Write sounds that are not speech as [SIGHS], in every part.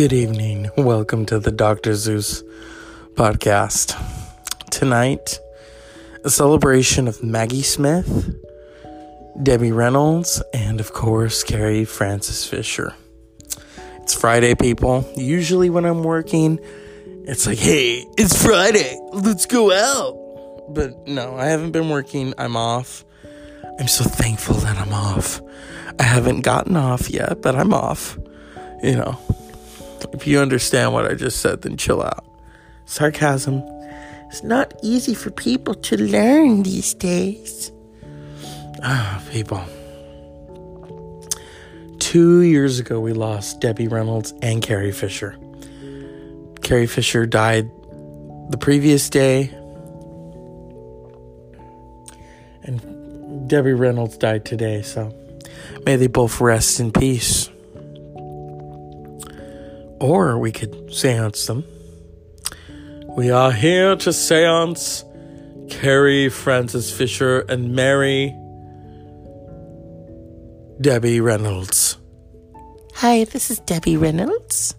Good evening. Welcome to the Dr. Zeus podcast. Tonight, a celebration of Maggie Smith, Debbie Reynolds, and of course, Carrie Frances Fisher. It's Friday, people. Usually, when I'm working, it's like, hey, it's Friday. Let's go out. But no, I haven't been working. I'm off. I'm so thankful that I'm off. I haven't gotten off yet, but I'm off. You know, if you understand what I just said, then chill out. Sarcasm. It's not easy for people to learn these days. Ah, people. Two years ago, we lost Debbie Reynolds and Carrie Fisher. Carrie Fisher died the previous day, and Debbie Reynolds died today, so may they both rest in peace. Or we could seance them. We are here to seance Carrie Frances Fisher and Mary Debbie Reynolds. Hi, this is Debbie Reynolds.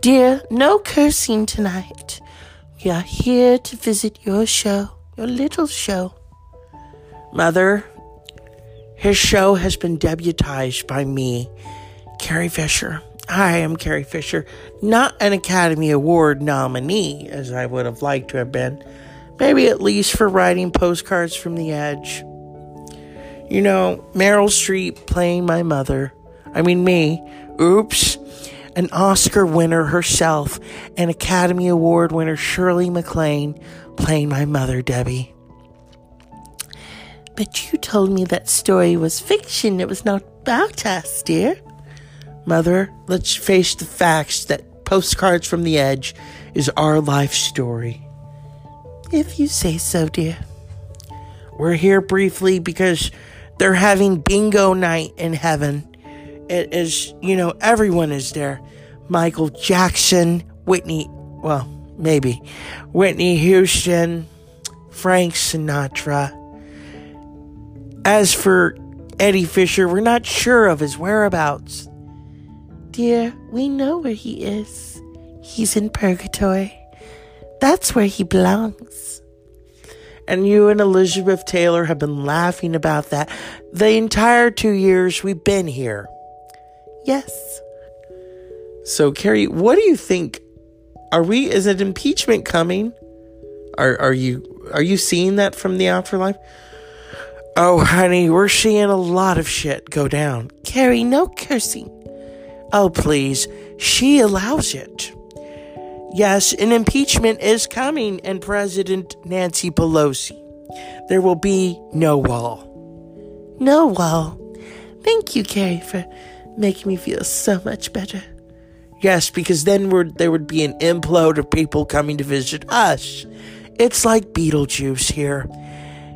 Dear, no cursing tonight. We are here to visit your show, your little show. Mother, his show has been debutized by me, Carrie Fisher. I am Carrie Fisher, not an Academy Award nominee, as I would have liked to have been. Maybe at least for writing postcards from the edge. You know, Meryl Streep playing my mother. I mean, me. Oops. An Oscar winner herself, an Academy Award winner Shirley MacLaine playing my mother, Debbie. But you told me that story was fiction. It was not about us, dear. Mother, let's face the facts that Postcards from the Edge is our life story. If you say so, dear. We're here briefly because they're having bingo night in heaven. It is, you know, everyone is there. Michael Jackson, Whitney, well, maybe, Whitney Houston, Frank Sinatra. As for Eddie Fisher, we're not sure of his whereabouts. Dear, we know where he is. He's in purgatory. That's where he belongs. And you and Elizabeth Taylor have been laughing about that the entire two years we've been here. Yes. So, Carrie, what do you think? Are we? Is an impeachment coming? Are are you are you seeing that from the afterlife? Oh, honey, we're seeing a lot of shit go down. Carrie, no cursing. Oh, please. She allows it. Yes, an impeachment is coming, and President Nancy Pelosi. There will be no wall. No wall. Thank you, Carrie, for making me feel so much better. Yes, because then there would be an implode of people coming to visit us. It's like Beetlejuice here.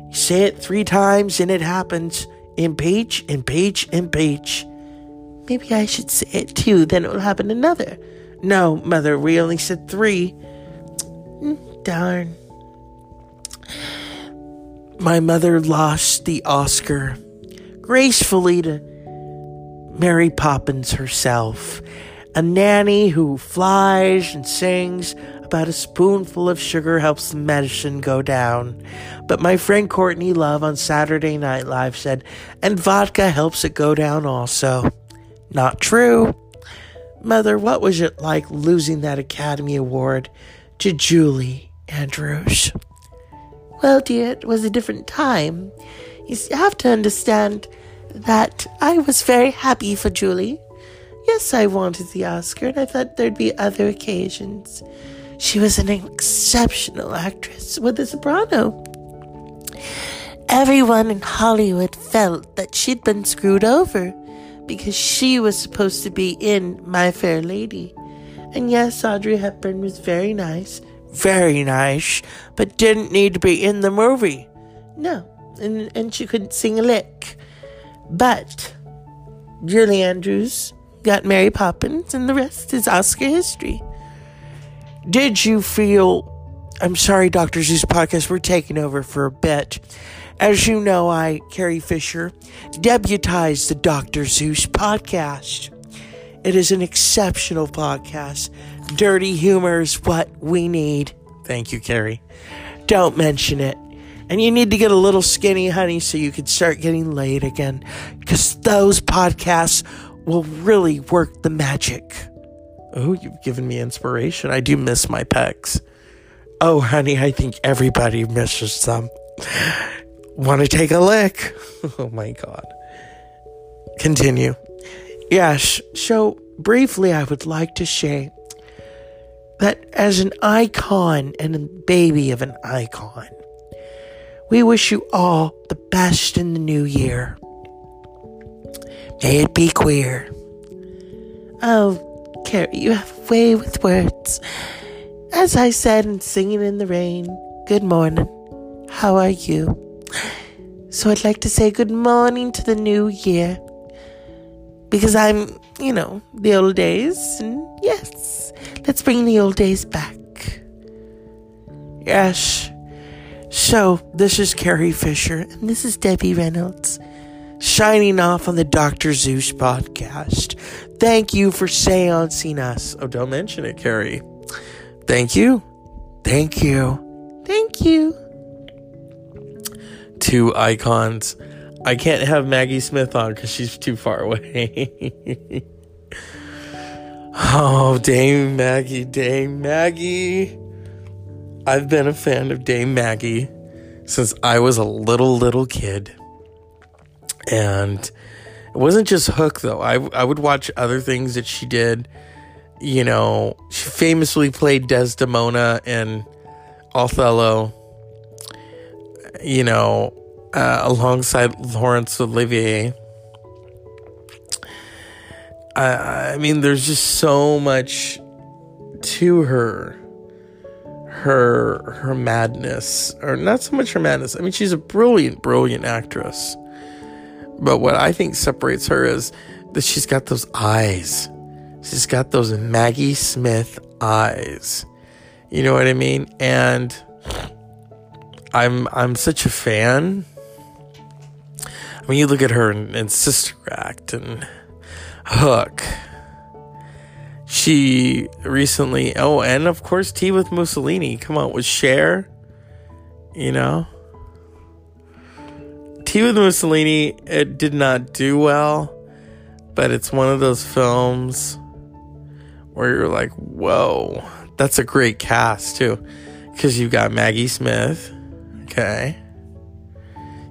You say it three times and it happens. Impeach, impeach, impeach. Maybe I should say it too, then it will happen another. No, Mother, we only said three. Mm, darn. My mother lost the Oscar gracefully to Mary Poppins herself, a nanny who flies and sings about a spoonful of sugar helps the medicine go down. But my friend Courtney Love on Saturday Night Live said, and vodka helps it go down also. Not true. Mother, what was it like losing that Academy Award to Julie Andrews? Well, dear, it was a different time. You have to understand that I was very happy for Julie. Yes, I wanted the Oscar, and I thought there'd be other occasions. She was an exceptional actress with a soprano. Everyone in Hollywood felt that she'd been screwed over because she was supposed to be in My Fair Lady. And yes, Audrey Hepburn was very nice, very nice, but didn't need to be in the movie. No, and, and she couldn't sing a lick. But Julie Andrews got Mary Poppins, and the rest is Oscar history. Did you feel? I'm sorry, Dr. Zeus podcast, we're taking over for a bit. As you know, I, Carrie Fisher, debutized the Dr. Zeus podcast. It is an exceptional podcast. Dirty humor is what we need. Thank you, Carrie. Don't mention it. And you need to get a little skinny, honey, so you can start getting laid again. Because those podcasts will really work the magic. Oh, you've given me inspiration. I do miss my pecs. Oh, honey, I think everybody misses them. Want to take a lick? [LAUGHS] Oh my god. Continue. Yes, so briefly, I would like to say that as an icon and a baby of an icon, we wish you all the best in the new year. May it be queer. Oh, Carrie, you have a way with words. As I said in Singing in the Rain, good morning. How are you? So I'd like to say good morning to the new year. Because I'm, you know, the old days, and yes, let's bring the old days back. Yes. So, this is Carrie Fisher, and this is Debbie Reynolds, shining off on the Dr. Zeus podcast. Thank you for seancing us. Oh, don't mention it, Carrie. Thank you. Thank you. Thank you. Two icons. I can't have Maggie Smith on because she's too far away. [LAUGHS] oh, Dame Maggie, Dame Maggie. I've been a fan of Dame Maggie since I was a little, little kid. And it wasn't just Hook, though. I, I would watch other things that she did. You know, she famously played Desdemona in Othello. You know, uh, alongside Laurence Olivier. I, I mean, there's just so much to her. Her her madness, or not so much her madness. I mean, she's a brilliant, brilliant actress. But what I think separates her is that she's got those eyes. She's got those Maggie Smith eyes. You know what I mean? And I'm I'm such a fan I mean, you look at her in, in Sister Act and Hook. She recently, oh, and of course, Tea with Mussolini. Come on, with Cher. You know? Tea with Mussolini, it did not do well, but it's one of those films where you're like, whoa, that's a great cast, too. Because you've got Maggie Smith, okay?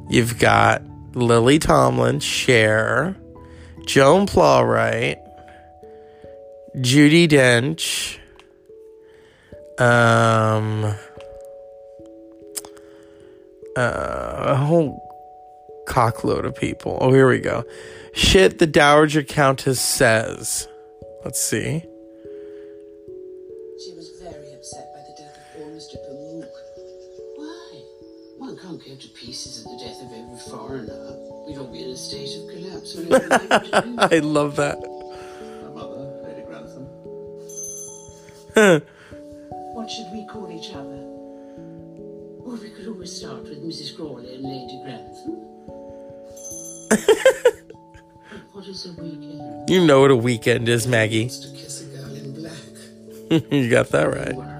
You've got Lily Tomlin, Cher, Joan Plowright, Judi Dench, um, uh, a whole cockload of people. Oh, here we go. Shit, the Dowager Countess says. Let's see. She was very upset by the death of poor Mr. Pamuk. Why? One can't go to pieces at the death of every foreigner. We don't be in a state of collapse when to [LAUGHS] I love that. My mother, Lady Grantham. [LAUGHS] What should we call each other? Or we could always start with Mrs. Crawley and Lady Grantham. [LAUGHS] What is a weekend? You know what a weekend is, Maggie. To kiss a girl in black. you got that right.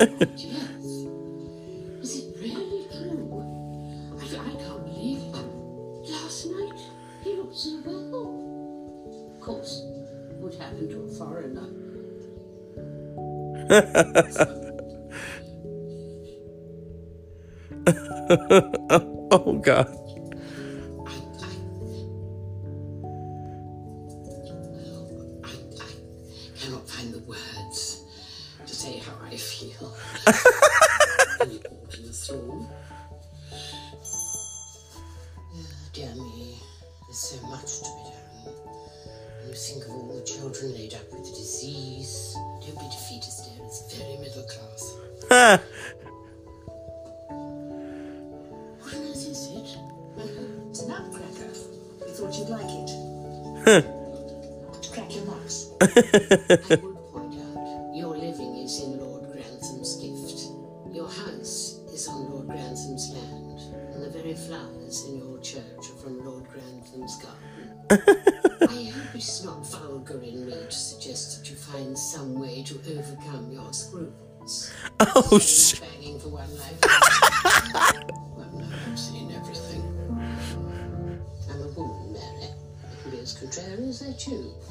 Yes. Is it really true? I, I can't believe it. Last night, he looked so well. Of course, what happened to a foreigner? [LAUGHS] Oh, God. Your living is [LAUGHS] in Lord Grantham's gift. Your house is on Lord Grantham's land, and the very flowers in your church are from Lord Grantham's garden. I hope it's not vulgar in me to suggest that you find some way to overcome your scruples. Oh, shit. Banging for one life. Well, I've seen everything. I'm a woman, Mary. I can be as contrary as I choose.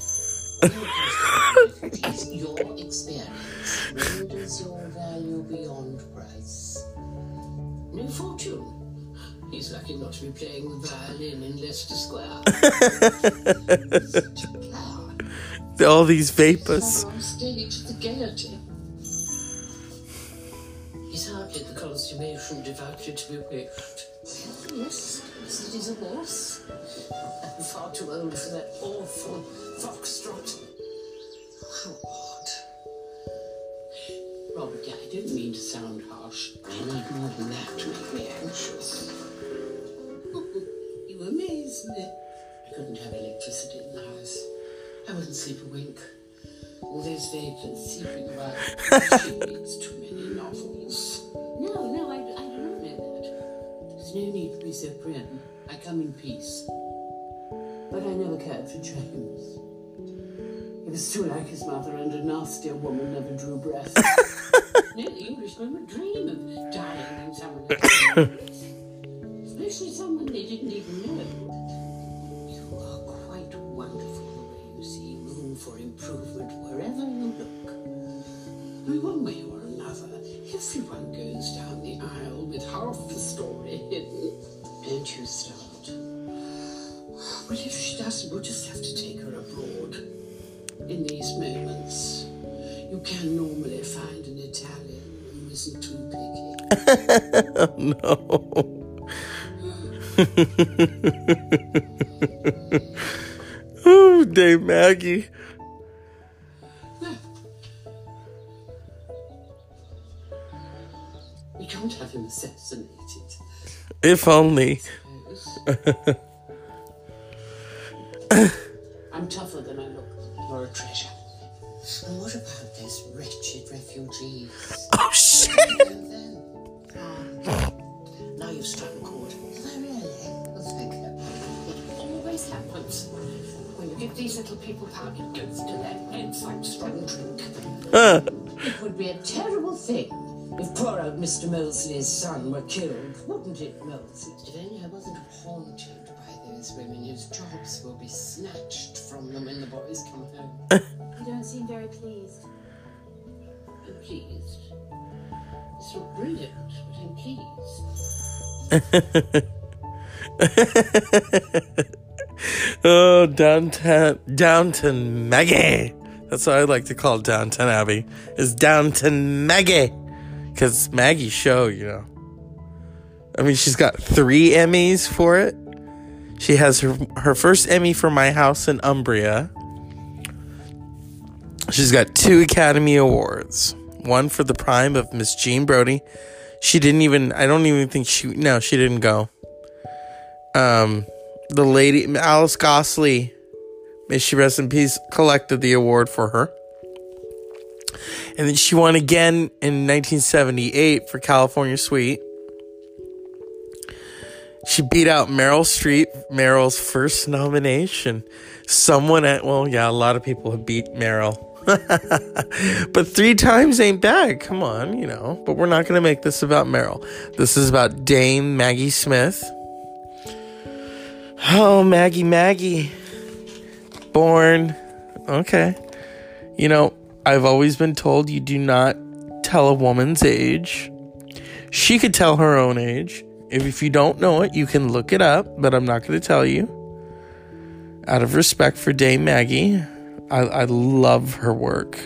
It's your experience renders your value beyond price. New fortune. He's lucky not to be playing the violin in Leicester Square. Such a clown. All these vapors. On stage at the Gaiety. He's hardly the consummation devoutly to be wished. Yes, yes, it is a horse. I'm far too old for that awful foxtrot. How odd. Robert, I don't mean to sound harsh. I need more than that to make me anxious. [LAUGHS] you amaze me. I couldn't have electricity in the house. I wouldn't sleep a wink. All those vapors seeping about. she reads too many novels. No, no, I, I do not know that. There's no need to be so prim. I come in peace. But I never cared for James. He was too like his mother, and a nastier woman never drew breath. [LAUGHS] no Englishman would dream of dying in someone else's [LAUGHS] picky. [LAUGHS] Oh, Dame Maggie. We can't have him assassinated. If only. [LAUGHS] Mr. Molesley's son were killed, wouldn't it, Molesley? If only I wasn't haunted by those women whose jobs will be snatched from them when the boys come home. [LAUGHS] You don't seem very pleased. I'm pleased. It's not brilliant, but I'm pleased. [LAUGHS] Oh, downtown, Downton Maggie. That's what I like to call Downton Abbey. Is Downton Maggie, because Maggie's show, you know. I mean, she's got three Emmys for it. She has her her first Emmy for My House in Umbria. She's got two Academy Awards. One for the prime of Miss Jean Brodie. She didn't even. I don't even think she. No, she didn't go. Um, the lady Alice Ghostley, may she rest in peace, collected the award for her. And then she won again in 1978 for California Suite. She beat out Meryl Streep, Meryl's first nomination. Someone at, well, yeah, a lot of people have beat Meryl. [LAUGHS] but three times ain't bad. Come on, you know. But we're not going to make this about Meryl. This is about Dame Maggie Smith. Oh, Maggie, Maggie. Born. Okay. You know, I've always been told you do not tell a woman's age. She could tell her own age. If, if you don't know it, you can look it up, but I'm not going to tell you. Out of respect for Dame Maggie, I, I love her work.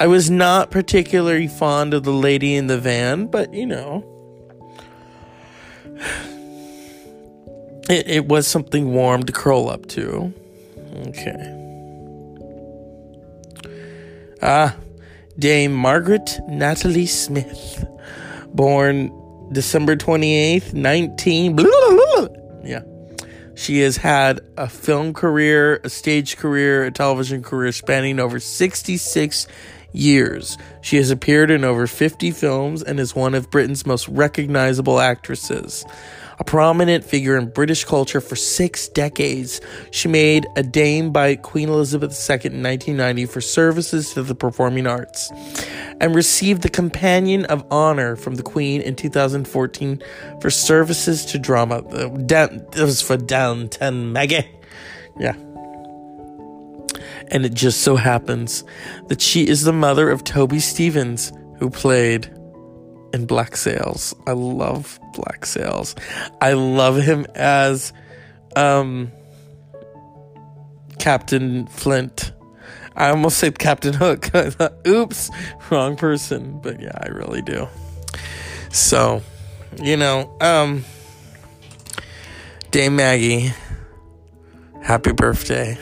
I was not particularly fond of the lady in the van, but you know, [SIGHS] it, it was something warm to curl up to. Okay. Ah, Dame Margaret Natalie Smith, born December 28th, 19. blah, blah, blah. Yeah. She has had a film career, a stage career, a television career spanning over 66 years. She has appeared in over 50 films and is one of Britain's most recognizable actresses. A prominent figure in British culture for six decades, she made a dame by Queen Elizabeth II in 1990 for services to the performing arts, and received the Companion of Honor from the Queen in 2014 for services to drama. Uh, down, it was for Downton Maggie. Yeah. And it just so happens that she is the mother of Toby Stephens, who played in Black Sails. I love Black Sails. I love him as um Captain Flint. I almost said Captain Hook. [LAUGHS] Oops, wrong person. But yeah, I really do. So, you know, um Dame Maggie, happy birthday.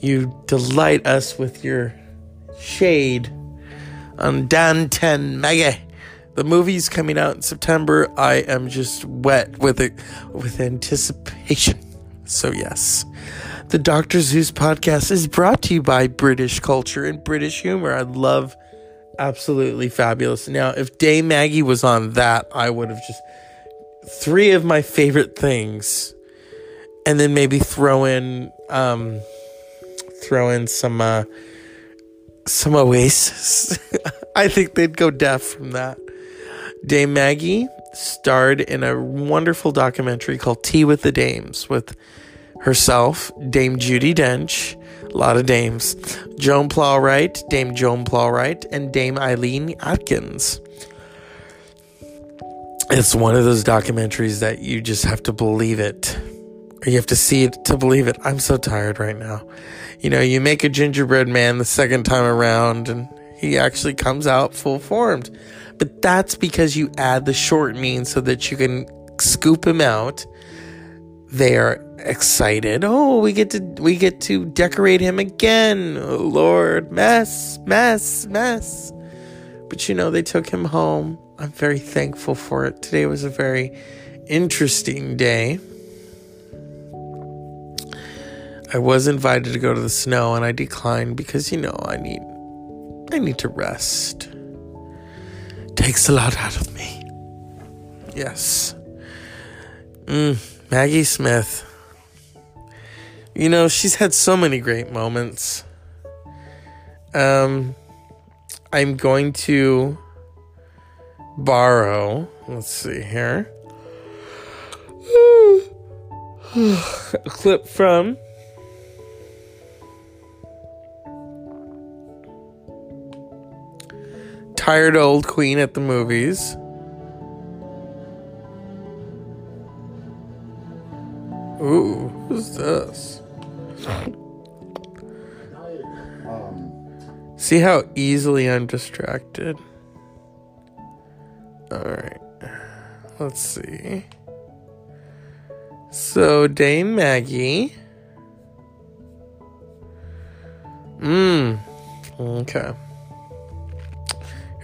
You delight us with your shade on Downton Maggie. The movie's coming out in September. I am just wet with it with anticipation. So yes. The Dr. Zeus podcast is brought to you by British culture and British humor. I love absolutely fabulous. Now, if Dame Maggie was on that, I would have just three of my favorite things and then maybe throw in um throw in some uh some Oasis. [LAUGHS] I think they'd go deaf from that. Dame Maggie starred in a wonderful documentary called Tea with the Dames with herself, Dame Judi Dench, a lot of dames, Joan Plowright, Dame Joan Plowright, and Dame Eileen Atkins. It's one of those documentaries that you just have to believe it. Or you have to see it to believe it. I'm so tired right now. You know, you make a gingerbread man the second time around and he actually comes out full formed. But that's because you add the shortening so that you can scoop him out. They are excited. Oh, we get to we get to decorate him again. Oh, Lord, mess, mess, mess. But you know, they took him home. I'm very thankful for it. Today was a very interesting day. I was invited to go to the snow and I declined because you know I need I need to rest. Takes a lot out of me. Yes. Mm, Maggie Smith. You know, she's had so many great moments. Um I'm going to borrow, let's see here. [SIGHS] a clip from tired old queen at the movies. Ooh, who's this? See how easily I'm distracted? Alright. Let's see. So, Dame Maggie. Mmm. Okay.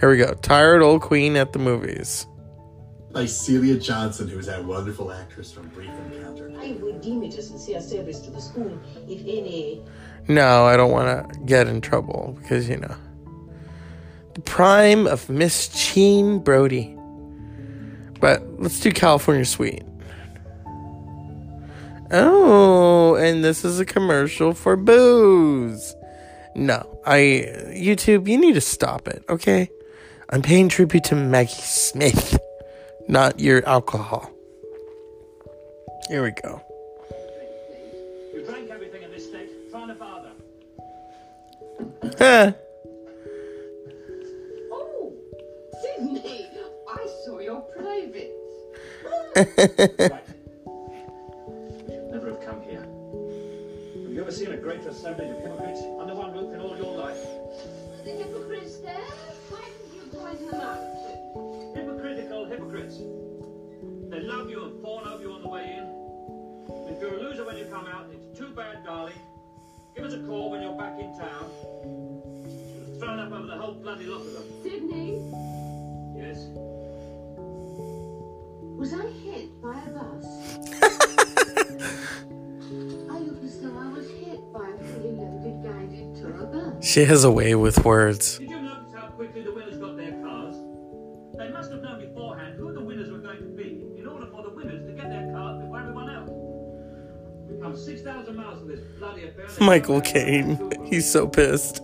Here we go. Tired old queen at the movies. by Celia Johnson, who is that wonderful actress from Brief Encounter. I would deem it a sincere service to the school if any No, I don't want to get in trouble because, you know. The prime of Miss Jean Brodie. But let's do California Suite. Oh, and this is a commercial for booze. No, I. YouTube, you need to stop it, okay? I'm paying tribute to Maggie Smith, not your alcohol. Here we go. You drank everything in this state. Find a father. Huh. Oh, [LAUGHS] Sydney, I saw your privates. Right. Never have come here. Have you ever seen a greater assemblage of hypocrites under one roof in all your life? The hypocrites there? Why did you poison? Hypocritical hypocrites. They love you and fawn over you on the way in. If you're a loser when you come out, it's too bad, darling. Give us a call when you're back in town. Thrown up over the whole bloody lot of them. Sydney, Yes? was I hit by a bus? [LAUGHS] I look as I was hit by a fully loaded guided tour bus. She has a way with words. Michael Caine. He's so pissed.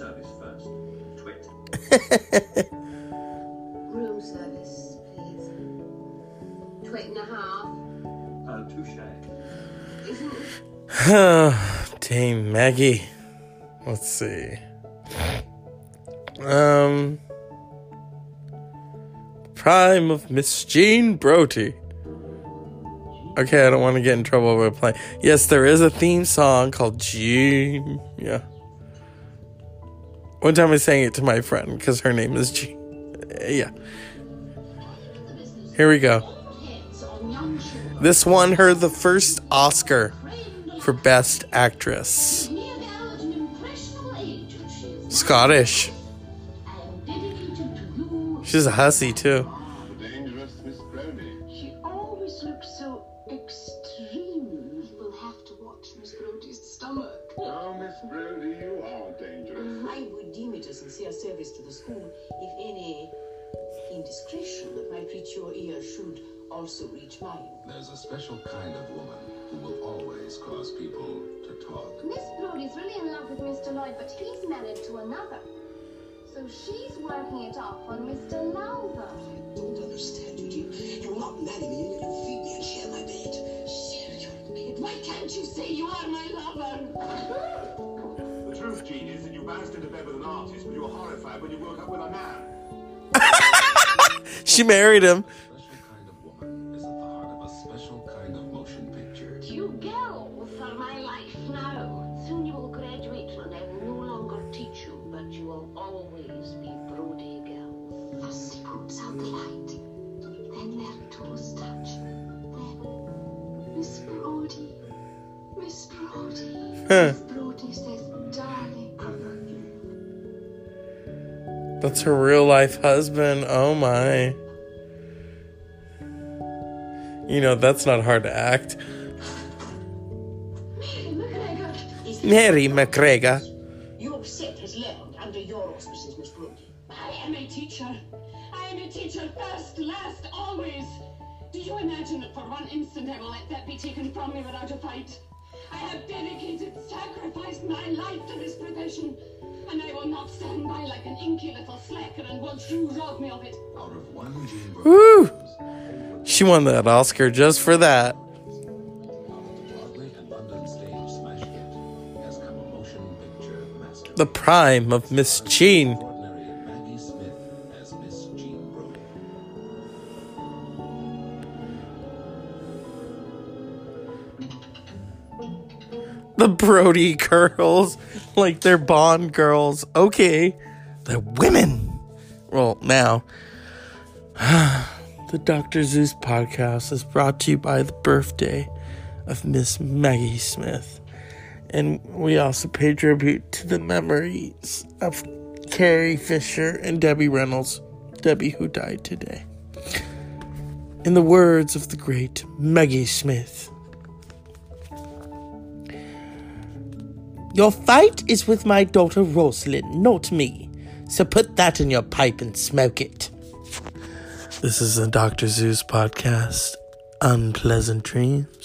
Service first. Twit. [LAUGHS] Room service, please. Twit and a half. Oh, touche. [SIGHS] Isn't it? Dame Maggie. Let's see. Um. Prime of Miss Jean Brodie. Okay, I don't want to get in trouble by playing. Yes, there is a theme song called Jean. Yeah. One time I sang it to my friend because her name is Jean. Yeah. Here we go. This won her the first Oscar for Best Actress. Scottish. She's a hussy too. Say you are my lover? The truth, Jean, is that you bounced into bed with an artist, but you were horrified when you woke up with a man. [LAUGHS] She married him. Huh. Miss Brodie says, darling. That's her real life husband. Oh my. You know, that's not hard to act. Mary McGregor. Mary McGregor. Your set has learned under your auspices, Miss Brodie. I am a teacher. I am a teacher first, last, always. Do you imagine that for one instant I will let that be taken from me without a fight? I have dedicated, sacrificed my life to this profession, and I will not stand by like an inky little slacker and watch you rob me of it. Out of one Jean Woo! She won that Oscar just for that. the Broadway and London stage smash hit has come a motion picture master. The prime of Miss Jean. The Brodie girls. Like they're Bond girls. Okay. They're women. Well, now. [SIGHS] the Dr. Zeus podcast is brought to you by the birthday of Miss Maggie Smith. And we also pay tribute to the memories of Carrie Fisher and Debbie Reynolds. Debbie, who died today. In the words of the great Maggie Smith. Your fight is with my daughter Rosalind, not me. So put that in your pipe and smoke it. This is the Dr. Zeus podcast. Unpleasant dreams.